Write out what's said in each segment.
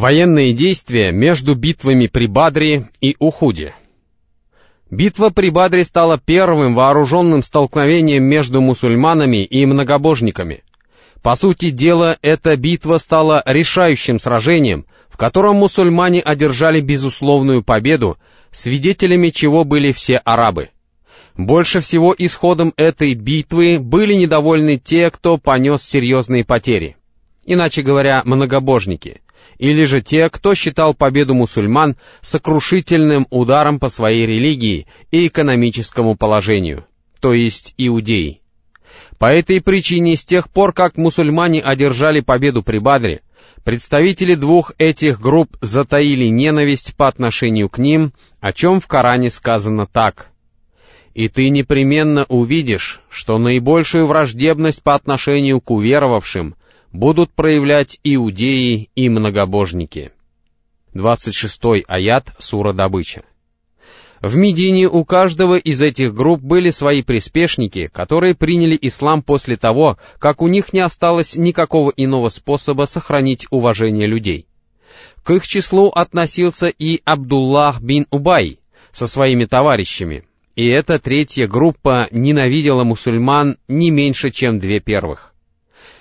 Военные действия между битвами при Бадре и Ухуде. Битва при Бадре стала первым вооруженным столкновением между мусульманами и многобожниками. По сути дела, эта битва стала решающим сражением, в котором мусульмане одержали безусловную победу, свидетелями чего были все арабы. Больше всего исходом этой битвы были недовольны те, кто понес серьезные потери. Иначе говоря, многобожники — или же те, кто считал победу мусульман сокрушительным ударом по своей религии и экономическому положению, то есть иудеи. По этой причине, с тех пор, как мусульмане одержали победу при Бадре, представители двух этих групп затаили ненависть по отношению к ним, о чем в Коране сказано так. «И ты непременно увидишь, что наибольшую враждебность по отношению к уверовавшим будут проявлять иудеи и многобожники. 26 аят Сура Добыча. В Медине у каждого из этих групп были свои приспешники, которые приняли ислам после того, как у них не осталось никакого иного способа сохранить уважение людей. К их числу относился и Абдуллах бин Убай со своими товарищами, и эта третья группа ненавидела мусульман не меньше, чем две первых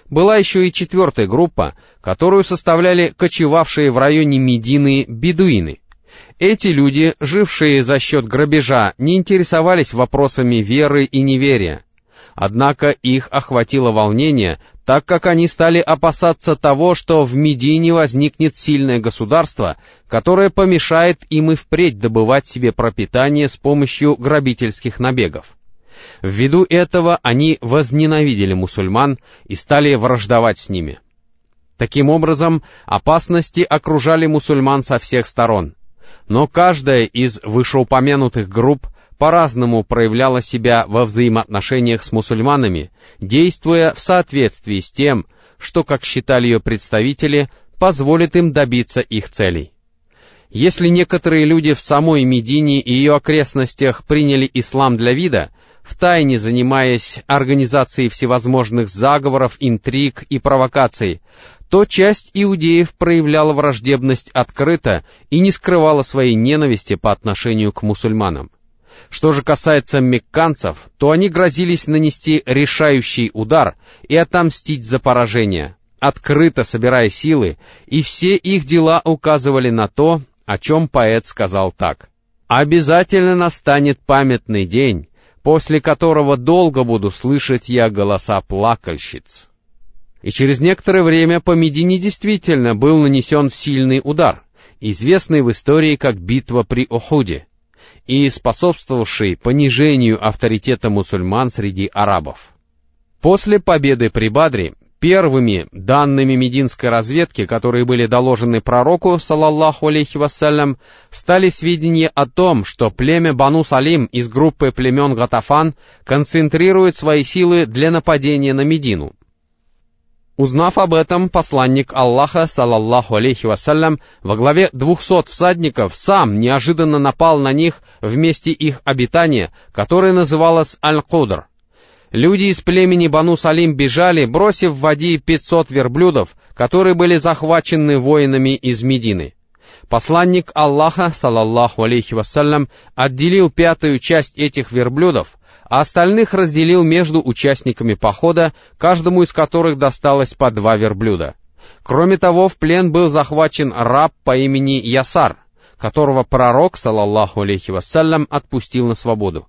была еще и четвертая группа, которую составляли кочевавшие в районе Медины бедуины. Эти люди, жившие за счет грабежа, не интересовались вопросами веры и неверия. Однако их охватило волнение, так как они стали опасаться того, что в Медине возникнет сильное государство, которое помешает им и впредь добывать себе пропитание с помощью грабительских набегов. Ввиду этого они возненавидели мусульман и стали враждовать с ними. Таким образом, опасности окружали мусульман со всех сторон. Но каждая из вышеупомянутых групп по-разному проявляла себя во взаимоотношениях с мусульманами, действуя в соответствии с тем, что, как считали ее представители, позволит им добиться их целей. Если некоторые люди в самой Медине и ее окрестностях приняли ислам для вида, втайне занимаясь организацией всевозможных заговоров, интриг и провокаций, то часть иудеев проявляла враждебность открыто и не скрывала своей ненависти по отношению к мусульманам. Что же касается мекканцев, то они грозились нанести решающий удар и отомстить за поражение, открыто собирая силы, и все их дела указывали на то, о чем поэт сказал так. «Обязательно настанет памятный день, после которого долго буду слышать я голоса плакальщиц. И через некоторое время по Медине действительно был нанесен сильный удар, известный в истории как битва при Охуде, и способствовавший понижению авторитета мусульман среди арабов. После победы при Бадре Первыми данными мединской разведки, которые были доложены пророку, салаллаху алейхи вассалям, стали сведения о том, что племя Бану Салим из группы племен Гатафан концентрирует свои силы для нападения на Медину. Узнав об этом, посланник Аллаха, салаллаху алейхи вассалям, во главе двухсот всадников сам неожиданно напал на них в месте их обитания, которое называлось Аль-Кудр, Люди из племени Бану Салим бежали, бросив в воде 500 верблюдов, которые были захвачены воинами из Медины. Посланник Аллаха, салаллаху алейхи вассалям, отделил пятую часть этих верблюдов, а остальных разделил между участниками похода, каждому из которых досталось по два верблюда. Кроме того, в плен был захвачен раб по имени Ясар, которого пророк, салаллаху алейхи вассалям, отпустил на свободу.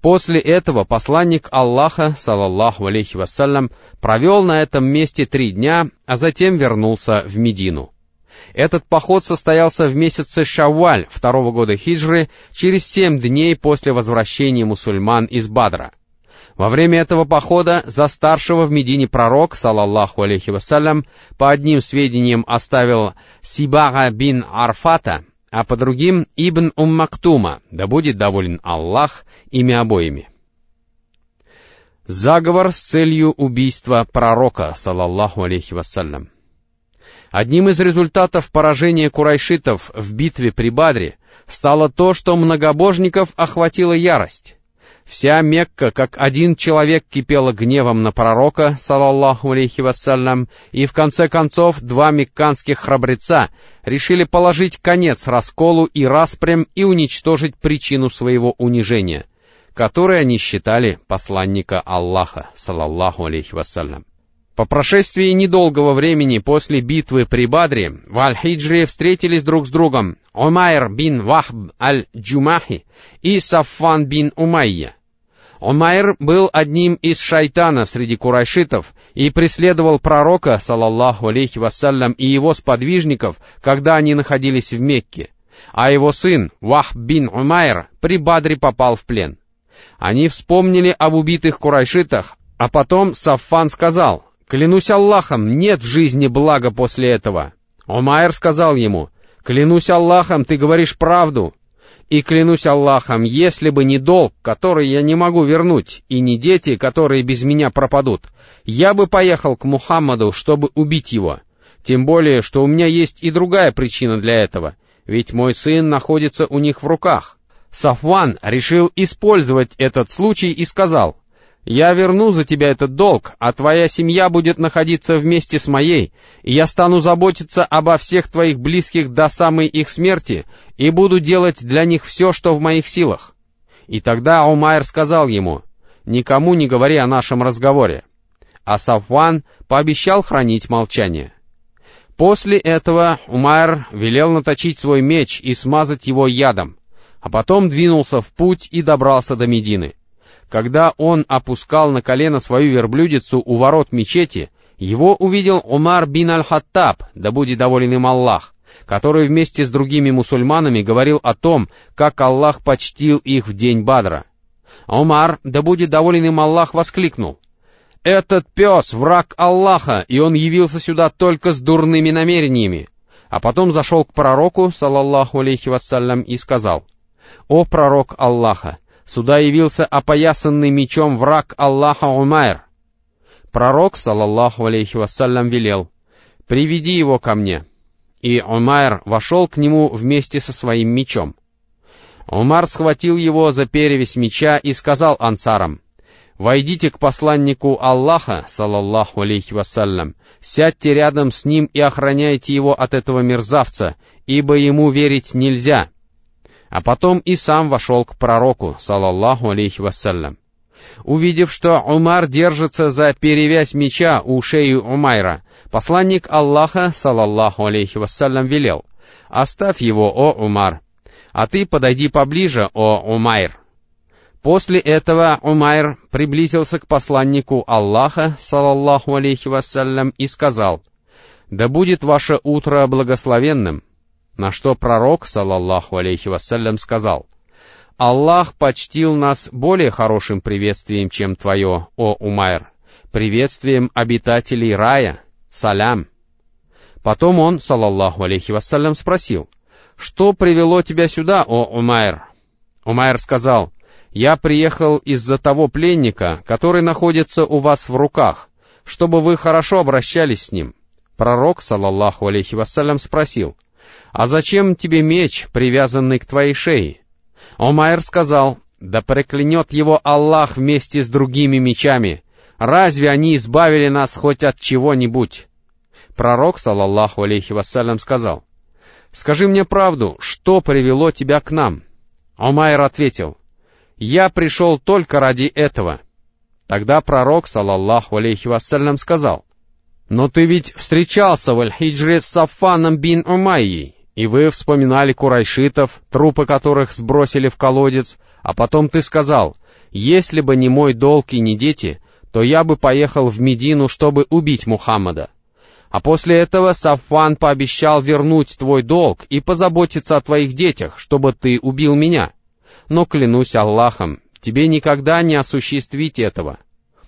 После этого посланник Аллаха, салаллаху алейхи вассалям, провел на этом месте три дня, а затем вернулся в Медину. Этот поход состоялся в месяце Шавваль второго года хиджры, через семь дней после возвращения мусульман из Бадра. Во время этого похода за старшего в Медине пророк, салаллаху алейхи вассалям, по одним сведениям оставил Сибага бин Арфата, а по другим Ибн Уммактума, да будет доволен Аллах ими обоими. Заговор с целью убийства пророка, салаллаху алейхи вассалям. Одним из результатов поражения курайшитов в битве при Бадре стало то, что многобожников охватила ярость. Вся Мекка, как один человек, кипела гневом на пророка, салаллаху алейхи вассалям, и в конце концов два мекканских храбреца решили положить конец расколу и распрям и уничтожить причину своего унижения, которой они считали посланника Аллаха, салаллаху алейхи вассалям. По прошествии недолгого времени после битвы при Бадре в Аль-Хиджре встретились друг с другом Омайр бин Вахб аль-Джумахи и Саффан бин Умайя. Омайр был одним из шайтанов среди курайшитов и преследовал пророка, салаллаху алейхи вассалям, и его сподвижников, когда они находились в Мекке, а его сын, Вахб бин Умайр, при Бадре попал в плен. Они вспомнили об убитых курайшитах, а потом Саффан сказал, «Клянусь Аллахом, нет в жизни блага после этого». Омайр сказал ему, «Клянусь Аллахом, ты говоришь правду». И клянусь Аллахом, если бы не долг, который я не могу вернуть, и не дети, которые без меня пропадут, я бы поехал к Мухаммаду, чтобы убить его. Тем более, что у меня есть и другая причина для этого, ведь мой сын находится у них в руках. Сафван решил использовать этот случай и сказал — я верну за тебя этот долг, а твоя семья будет находиться вместе с моей, и я стану заботиться обо всех твоих близких до самой их смерти, и буду делать для них все, что в моих силах». И тогда Умайр сказал ему, «Никому не говори о нашем разговоре». А Сафван пообещал хранить молчание. После этого Умайр велел наточить свой меч и смазать его ядом, а потом двинулся в путь и добрался до Медины. Когда он опускал на колено свою верблюдицу у ворот мечети, его увидел Умар бин аль-Хаттаб, да будет доволен им Аллах, который вместе с другими мусульманами говорил о том, как Аллах почтил их в день Бадра. Умар, да будет доволен им Аллах, воскликнул. «Этот пес — враг Аллаха, и он явился сюда только с дурными намерениями». А потом зашел к пророку, салаллаху алейхи вассалям, и сказал, «О пророк Аллаха, Сюда явился опоясанный мечом враг Аллаха Умайр. Пророк, салаллаху алейхи вассалям, велел, «Приведи его ко мне». И Умайр вошел к нему вместе со своим мечом. Умар схватил его за перевесь меча и сказал ансарам, «Войдите к посланнику Аллаха, салаллаху алейхи вассалям, сядьте рядом с ним и охраняйте его от этого мерзавца, ибо ему верить нельзя» а потом и сам вошел к пророку, салаллаху алейхи вассалям. Увидев, что Умар держится за перевязь меча у шеи Умайра, посланник Аллаха, салаллаху алейхи вассалям, велел, «Оставь его, о Умар, а ты подойди поближе, о Умайр». После этого Умайр приблизился к посланнику Аллаха, салаллаху алейхи вассалям, и сказал, «Да будет ваше утро благословенным, на что пророк, салаллаху алейхи вассалям, сказал, «Аллах почтил нас более хорошим приветствием, чем твое, о Умайр, приветствием обитателей рая, салям». Потом он, салаллаху алейхи вассалям, спросил, «Что привело тебя сюда, о Умайр?» Умайр сказал, «Я приехал из-за того пленника, который находится у вас в руках, чтобы вы хорошо обращались с ним». Пророк, салаллаху алейхи вассалям, спросил, «А зачем тебе меч, привязанный к твоей шее?» Омайр сказал, «Да проклянет его Аллах вместе с другими мечами! Разве они избавили нас хоть от чего-нибудь?» Пророк, салаллаху алейхи вассалям, сказал, «Скажи мне правду, что привело тебя к нам?» Омайр ответил, «Я пришел только ради этого». Тогда пророк, салаллаху алейхи вассалям, сказал, «Но ты ведь встречался в Аль-Хиджре с Сафаном бин Умайей, и вы вспоминали курайшитов, трупы которых сбросили в колодец, а потом ты сказал, если бы не мой долг и не дети, то я бы поехал в Медину, чтобы убить Мухаммада. А после этого Сафван пообещал вернуть твой долг и позаботиться о твоих детях, чтобы ты убил меня. Но клянусь Аллахом, тебе никогда не осуществить этого.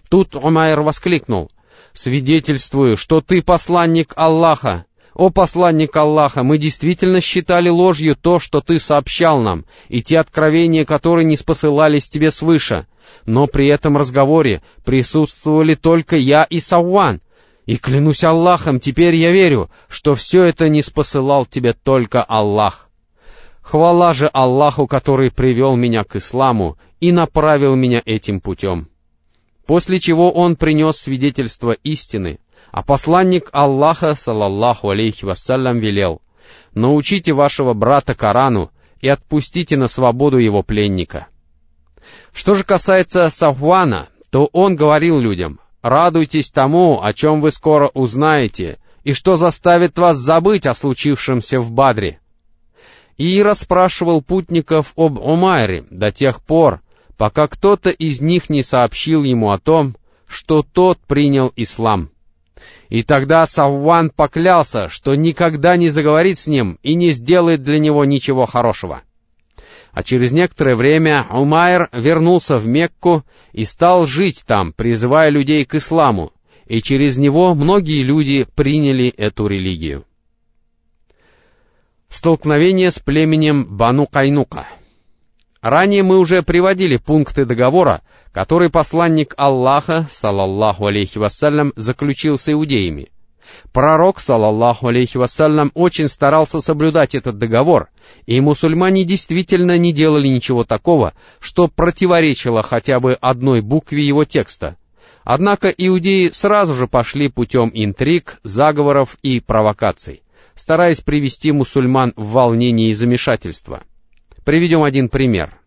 Тут Умайр воскликнул, «Свидетельствую, что ты посланник Аллаха, «О посланник Аллаха, мы действительно считали ложью то, что ты сообщал нам, и те откровения, которые не спосылались тебе свыше. Но при этом разговоре присутствовали только я и Савван. И клянусь Аллахом, теперь я верю, что все это не спосылал тебе только Аллах. Хвала же Аллаху, который привел меня к исламу, и направил меня этим путем. После чего он принес свидетельство истины, а посланник Аллаха, салаллаху алейхи вассалям, велел, «Научите вашего брата Корану и отпустите на свободу его пленника». Что же касается Сафвана, то он говорил людям, «Радуйтесь тому, о чем вы скоро узнаете, и что заставит вас забыть о случившемся в Бадре». И расспрашивал путников об Умайре до тех пор, пока кто-то из них не сообщил ему о том, что тот принял ислам. И тогда Савван поклялся, что никогда не заговорит с ним и не сделает для него ничего хорошего. А через некоторое время Умайр вернулся в Мекку и стал жить там, призывая людей к исламу, и через него многие люди приняли эту религию. Столкновение с племенем Бану Кайнука — Ранее мы уже приводили пункты договора, который посланник Аллаха, салаллаху алейхи вассалям, заключил с иудеями. Пророк, салаллаху алейхи вассалям, очень старался соблюдать этот договор, и мусульмане действительно не делали ничего такого, что противоречило хотя бы одной букве его текста. Однако иудеи сразу же пошли путем интриг, заговоров и провокаций, стараясь привести мусульман в волнение и замешательство — Приведем один пример.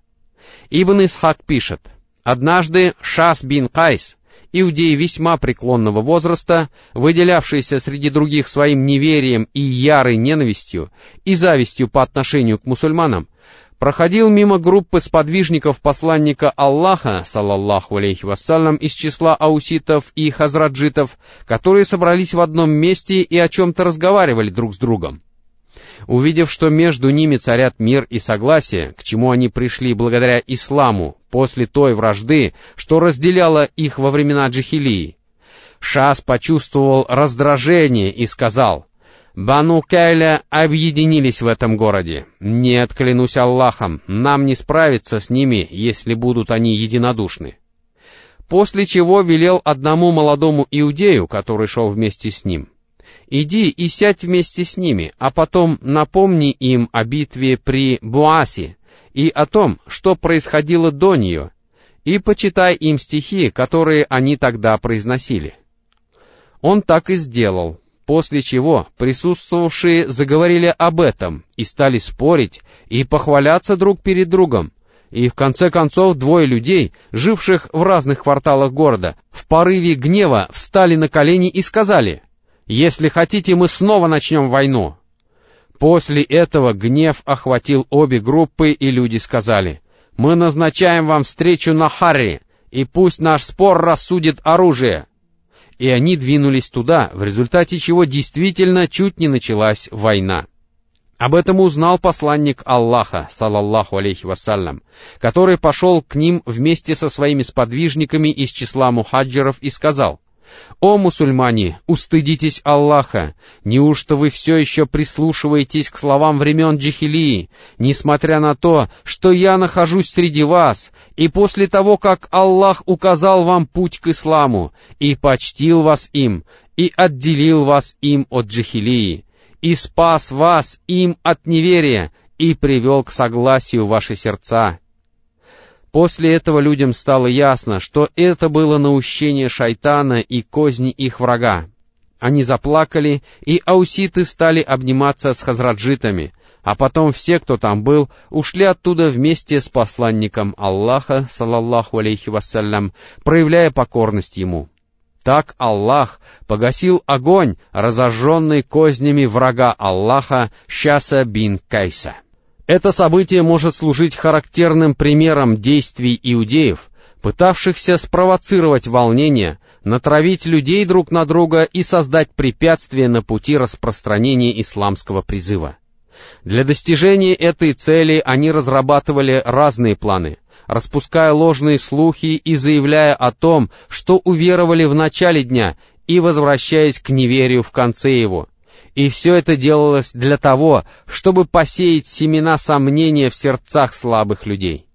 Ибн Исхак пишет, «Однажды Шас бин Кайс, иудей весьма преклонного возраста, выделявшийся среди других своим неверием и ярой ненавистью и завистью по отношению к мусульманам, проходил мимо группы сподвижников посланника Аллаха, салаллаху алейхи вассалям, из числа ауситов и хазраджитов, которые собрались в одном месте и о чем-то разговаривали друг с другом. Увидев, что между ними царят мир и согласие, к чему они пришли благодаря исламу после той вражды, что разделяла их во времена джихилии, Шас почувствовал раздражение и сказал, «Бану Кайля объединились в этом городе. Нет, клянусь Аллахом, нам не справиться с ними, если будут они единодушны». После чего велел одному молодому иудею, который шел вместе с ним, Иди и сядь вместе с ними, а потом напомни им о битве при Буасе и о том, что происходило до нее, и почитай им стихи, которые они тогда произносили. Он так и сделал, после чего присутствовавшие заговорили об этом и стали спорить и похваляться друг перед другом, и в конце концов двое людей, живших в разных кварталах города, в порыве гнева встали на колени и сказали — если хотите, мы снова начнем войну. После этого гнев охватил обе группы, и люди сказали, мы назначаем вам встречу на Харри, и пусть наш спор рассудит оружие. И они двинулись туда, в результате чего действительно чуть не началась война. Об этом узнал посланник Аллаха, салаллаху алейхи вассалям, который пошел к ним вместе со своими сподвижниками из числа мухаджиров и сказал, «О, мусульмане, устыдитесь Аллаха! Неужто вы все еще прислушиваетесь к словам времен Джихилии, несмотря на то, что я нахожусь среди вас, и после того, как Аллах указал вам путь к исламу, и почтил вас им, и отделил вас им от Джихилии, и спас вас им от неверия, и привел к согласию ваши сердца, После этого людям стало ясно, что это было наущение шайтана и козни их врага. Они заплакали, и ауситы стали обниматься с хазраджитами, а потом все, кто там был, ушли оттуда вместе с посланником Аллаха, салаллаху алейхи вассалям, проявляя покорность ему. Так Аллах погасил огонь, разожженный кознями врага Аллаха Шаса бин Кайса. Это событие может служить характерным примером действий иудеев, пытавшихся спровоцировать волнение, натравить людей друг на друга и создать препятствия на пути распространения исламского призыва. Для достижения этой цели они разрабатывали разные планы, распуская ложные слухи и заявляя о том, что уверовали в начале дня и возвращаясь к неверию в конце его, и все это делалось для того, чтобы посеять семена сомнения в сердцах слабых людей.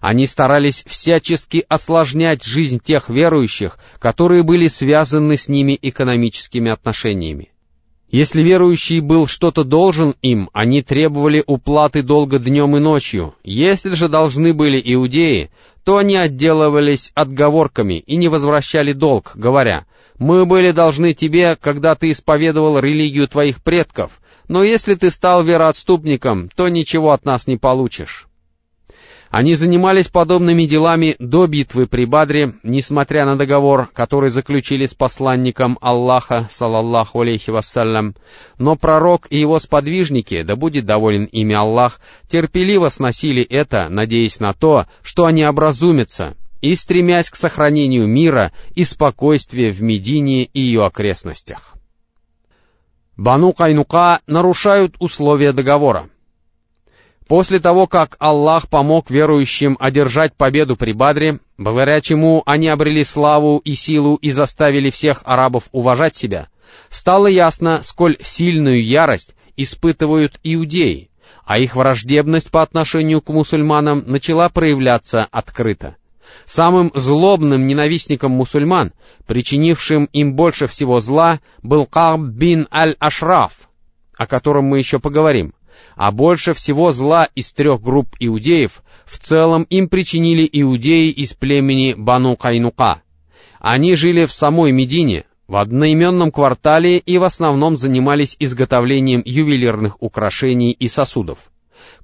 Они старались всячески осложнять жизнь тех верующих, которые были связаны с ними экономическими отношениями. Если верующий был что-то должен им, они требовали уплаты долга днем и ночью. Если же должны были иудеи, то они отделывались отговорками и не возвращали долг, говоря, «Мы были должны тебе, когда ты исповедовал религию твоих предков, но если ты стал вероотступником, то ничего от нас не получишь». Они занимались подобными делами до битвы при Бадре, несмотря на договор, который заключили с посланником Аллаха, салаллаху алейхи вассалям. Но пророк и его сподвижники, да будет доволен ими Аллах, терпеливо сносили это, надеясь на то, что они образумятся, и стремясь к сохранению мира и спокойствия в Медине и ее окрестностях. Бану Кайнука нарушают условия договора. После того, как Аллах помог верующим одержать победу при Бадре, благодаря чему они обрели славу и силу и заставили всех арабов уважать себя, стало ясно, сколь сильную ярость испытывают иудеи, а их враждебность по отношению к мусульманам начала проявляться открыто. Самым злобным ненавистником мусульман, причинившим им больше всего зла, был Каб бин Аль-Ашраф, о котором мы еще поговорим а больше всего зла из трех групп иудеев в целом им причинили иудеи из племени Бану Кайнука. Они жили в самой Медине, в одноименном квартале и в основном занимались изготовлением ювелирных украшений и сосудов.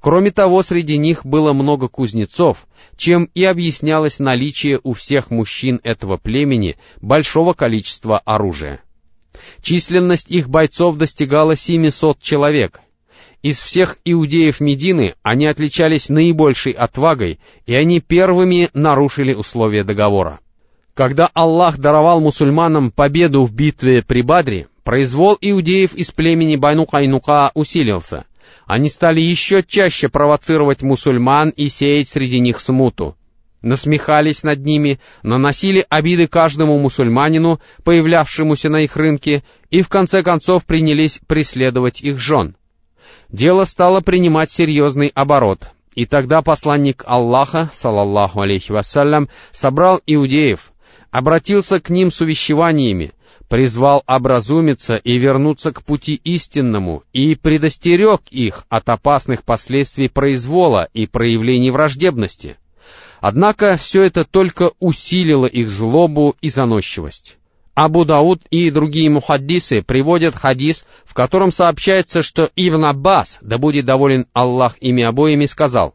Кроме того, среди них было много кузнецов, чем и объяснялось наличие у всех мужчин этого племени большого количества оружия. Численность их бойцов достигала 700 человек, из всех иудеев Медины они отличались наибольшей отвагой, и они первыми нарушили условия договора. Когда Аллах даровал мусульманам победу в битве при Бадре, произвол иудеев из племени Байну Кайнука усилился. Они стали еще чаще провоцировать мусульман и сеять среди них смуту. Насмехались над ними, наносили обиды каждому мусульманину, появлявшемуся на их рынке, и в конце концов принялись преследовать их жен — дело стало принимать серьезный оборот, и тогда посланник Аллаха, салаллаху алейхи вассалям, собрал иудеев, обратился к ним с увещеваниями, призвал образумиться и вернуться к пути истинному и предостерег их от опасных последствий произвола и проявлений враждебности. Однако все это только усилило их злобу и заносчивость. Абу Дауд и другие мухаддисы приводят хадис, в котором сообщается, что Ибн Аббас, да будет доволен Аллах ими обоими, сказал,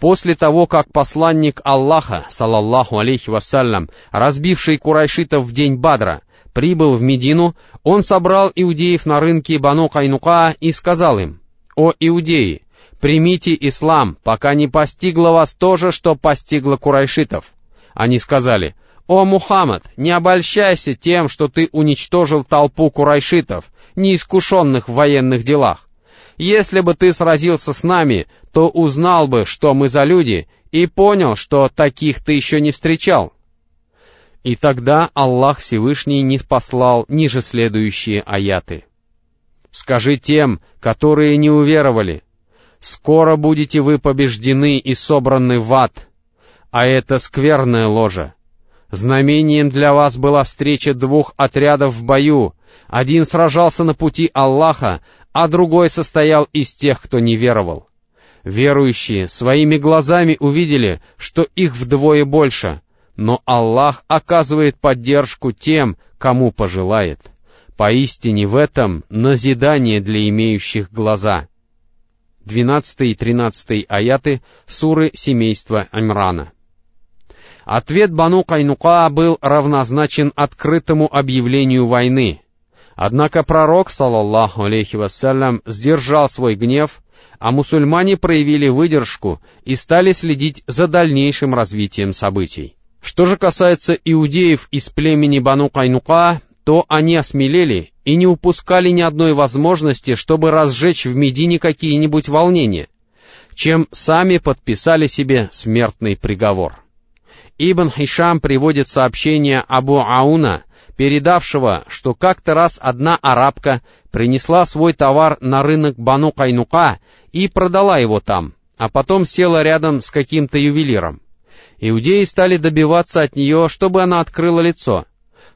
После того, как посланник Аллаха, салаллаху алейхи вассалям, разбивший курайшитов в день Бадра, прибыл в Медину, он собрал иудеев на рынке Бану Кайнука и сказал им, «О иудеи, примите ислам, пока не постигло вас то же, что постигло курайшитов». Они сказали, «О, Мухаммад, не обольщайся тем, что ты уничтожил толпу курайшитов, неискушенных в военных делах. Если бы ты сразился с нами, то узнал бы, что мы за люди, и понял, что таких ты еще не встречал». И тогда Аллах Всевышний не послал ниже следующие аяты. «Скажи тем, которые не уверовали, скоро будете вы побеждены и собраны в ад, а это скверная ложа. Знамением для вас была встреча двух отрядов в бою. Один сражался на пути Аллаха, а другой состоял из тех, кто не веровал. Верующие своими глазами увидели, что их вдвое больше, но Аллах оказывает поддержку тем, кому пожелает. Поистине в этом назидание для имеющих глаза. 12 и 13 аяты суры семейства Амрана. Ответ Бану Кайнука был равнозначен открытому объявлению войны. Однако пророк, салаллаху алейхи вассалям, сдержал свой гнев, а мусульмане проявили выдержку и стали следить за дальнейшим развитием событий. Что же касается иудеев из племени Бану Кайнука, то они осмелели и не упускали ни одной возможности, чтобы разжечь в Медине какие-нибудь волнения, чем сами подписали себе смертный приговор. Ибн Хишам приводит сообщение Абу Ауна, передавшего, что как-то раз одна арабка принесла свой товар на рынок Бану Кайнука и продала его там, а потом села рядом с каким-то ювелиром. Иудеи стали добиваться от нее, чтобы она открыла лицо.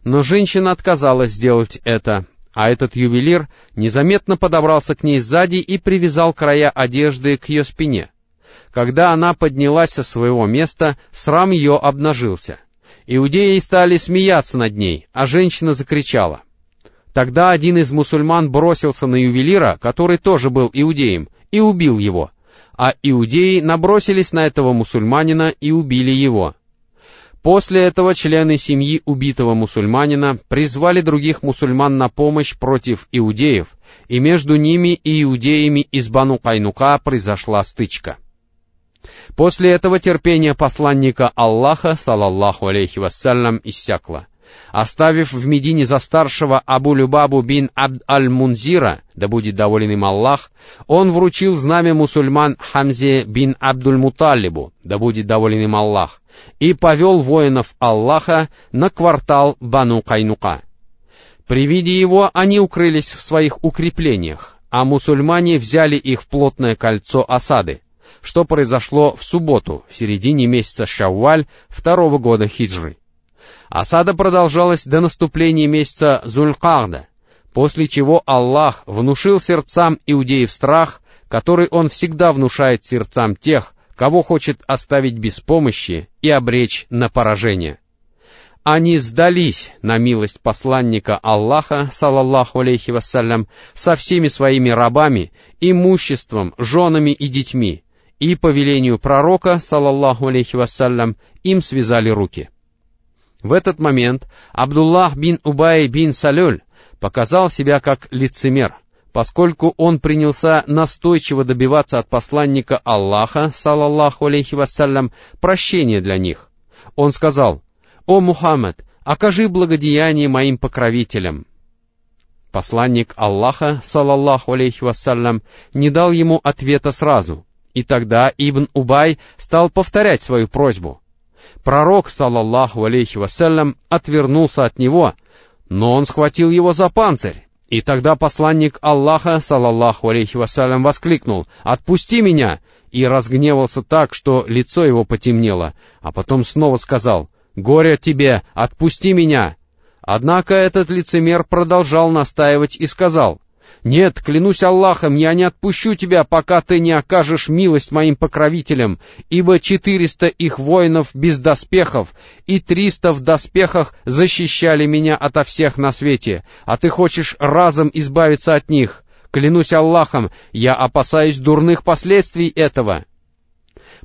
Но женщина отказалась сделать это, А этот ювелир незаметно подобрался к ней сзади и привязал края одежды к ее спине. Когда она поднялась со своего места, срам ее обнажился. Иудеи стали смеяться над ней, а женщина закричала. Тогда один из мусульман бросился на ювелира, который тоже был иудеем, и убил его, а иудеи набросились на этого мусульманина и убили его. После этого члены семьи убитого мусульманина призвали других мусульман на помощь против иудеев, и между ними и иудеями из Бану Кайнука произошла стычка. После этого терпение посланника Аллаха, салаллаху алейхи вассалям, иссякло. Оставив в Медине за старшего Абу Любабу бин Абд аль-Мунзира, да будет доволен им Аллах, он вручил знамя мусульман Хамзе бин Абдуль-Муталибу, да будет доволен им Аллах, и повел воинов Аллаха на квартал Бану Кайнука. При виде его они укрылись в своих укреплениях, а мусульмане взяли их в плотное кольцо осады, что произошло в субботу, в середине месяца Шавваль второго года хиджры. Осада продолжалась до наступления месяца Зулькарда, после чего Аллах внушил сердцам иудеев страх, который Он всегда внушает сердцам тех, кого хочет оставить без помощи и обречь на поражение. Они сдались на милость посланника Аллаха, салаллаху алейхи вассалям, со всеми своими рабами, имуществом, женами и детьми, и по велению пророка, салаллаху алейхи вассалям, им связали руки. В этот момент Абдуллах бин Убай бин Салюль показал себя как лицемер, поскольку он принялся настойчиво добиваться от посланника Аллаха, салаллаху алейхи вассалям, прощения для них. Он сказал, «О Мухаммад, окажи благодеяние моим покровителям». Посланник Аллаха, салаллаху алейхи вассалям, не дал ему ответа сразу, и тогда Ибн Убай стал повторять свою просьбу — Пророк, салаллаху алейхи вассалям, отвернулся от него, но он схватил его за панцирь. И тогда посланник Аллаха, салаллаху алейхи вассалям, воскликнул «Отпусти меня!» и разгневался так, что лицо его потемнело, а потом снова сказал «Горе тебе! Отпусти меня!» Однако этот лицемер продолжал настаивать и сказал нет, клянусь Аллахом, я не отпущу тебя, пока ты не окажешь милость моим покровителям, ибо четыреста их воинов без доспехов и триста в доспехах защищали меня ото всех на свете, а ты хочешь разом избавиться от них. Клянусь Аллахом, я опасаюсь дурных последствий этого».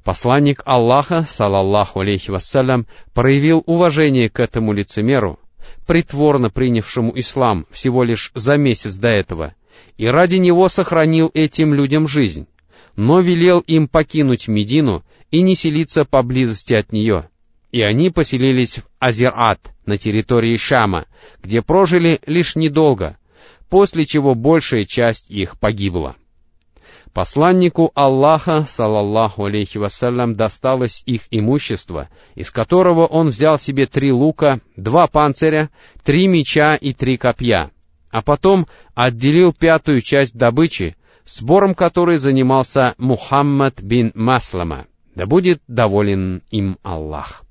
Посланник Аллаха, салаллаху алейхи вассалям, проявил уважение к этому лицемеру, притворно принявшему ислам всего лишь за месяц до этого, и ради него сохранил этим людям жизнь, но велел им покинуть Медину и не селиться поблизости от нее. И они поселились в Азерат на территории Шама, где прожили лишь недолго, после чего большая часть их погибла. Посланнику Аллаха, салаллаху алейхи вассалям, досталось их имущество, из которого он взял себе три лука, два панциря, три меча и три копья — а потом отделил пятую часть добычи, сбором которой занимался Мухаммад бин Маслама. Да будет доволен им Аллах.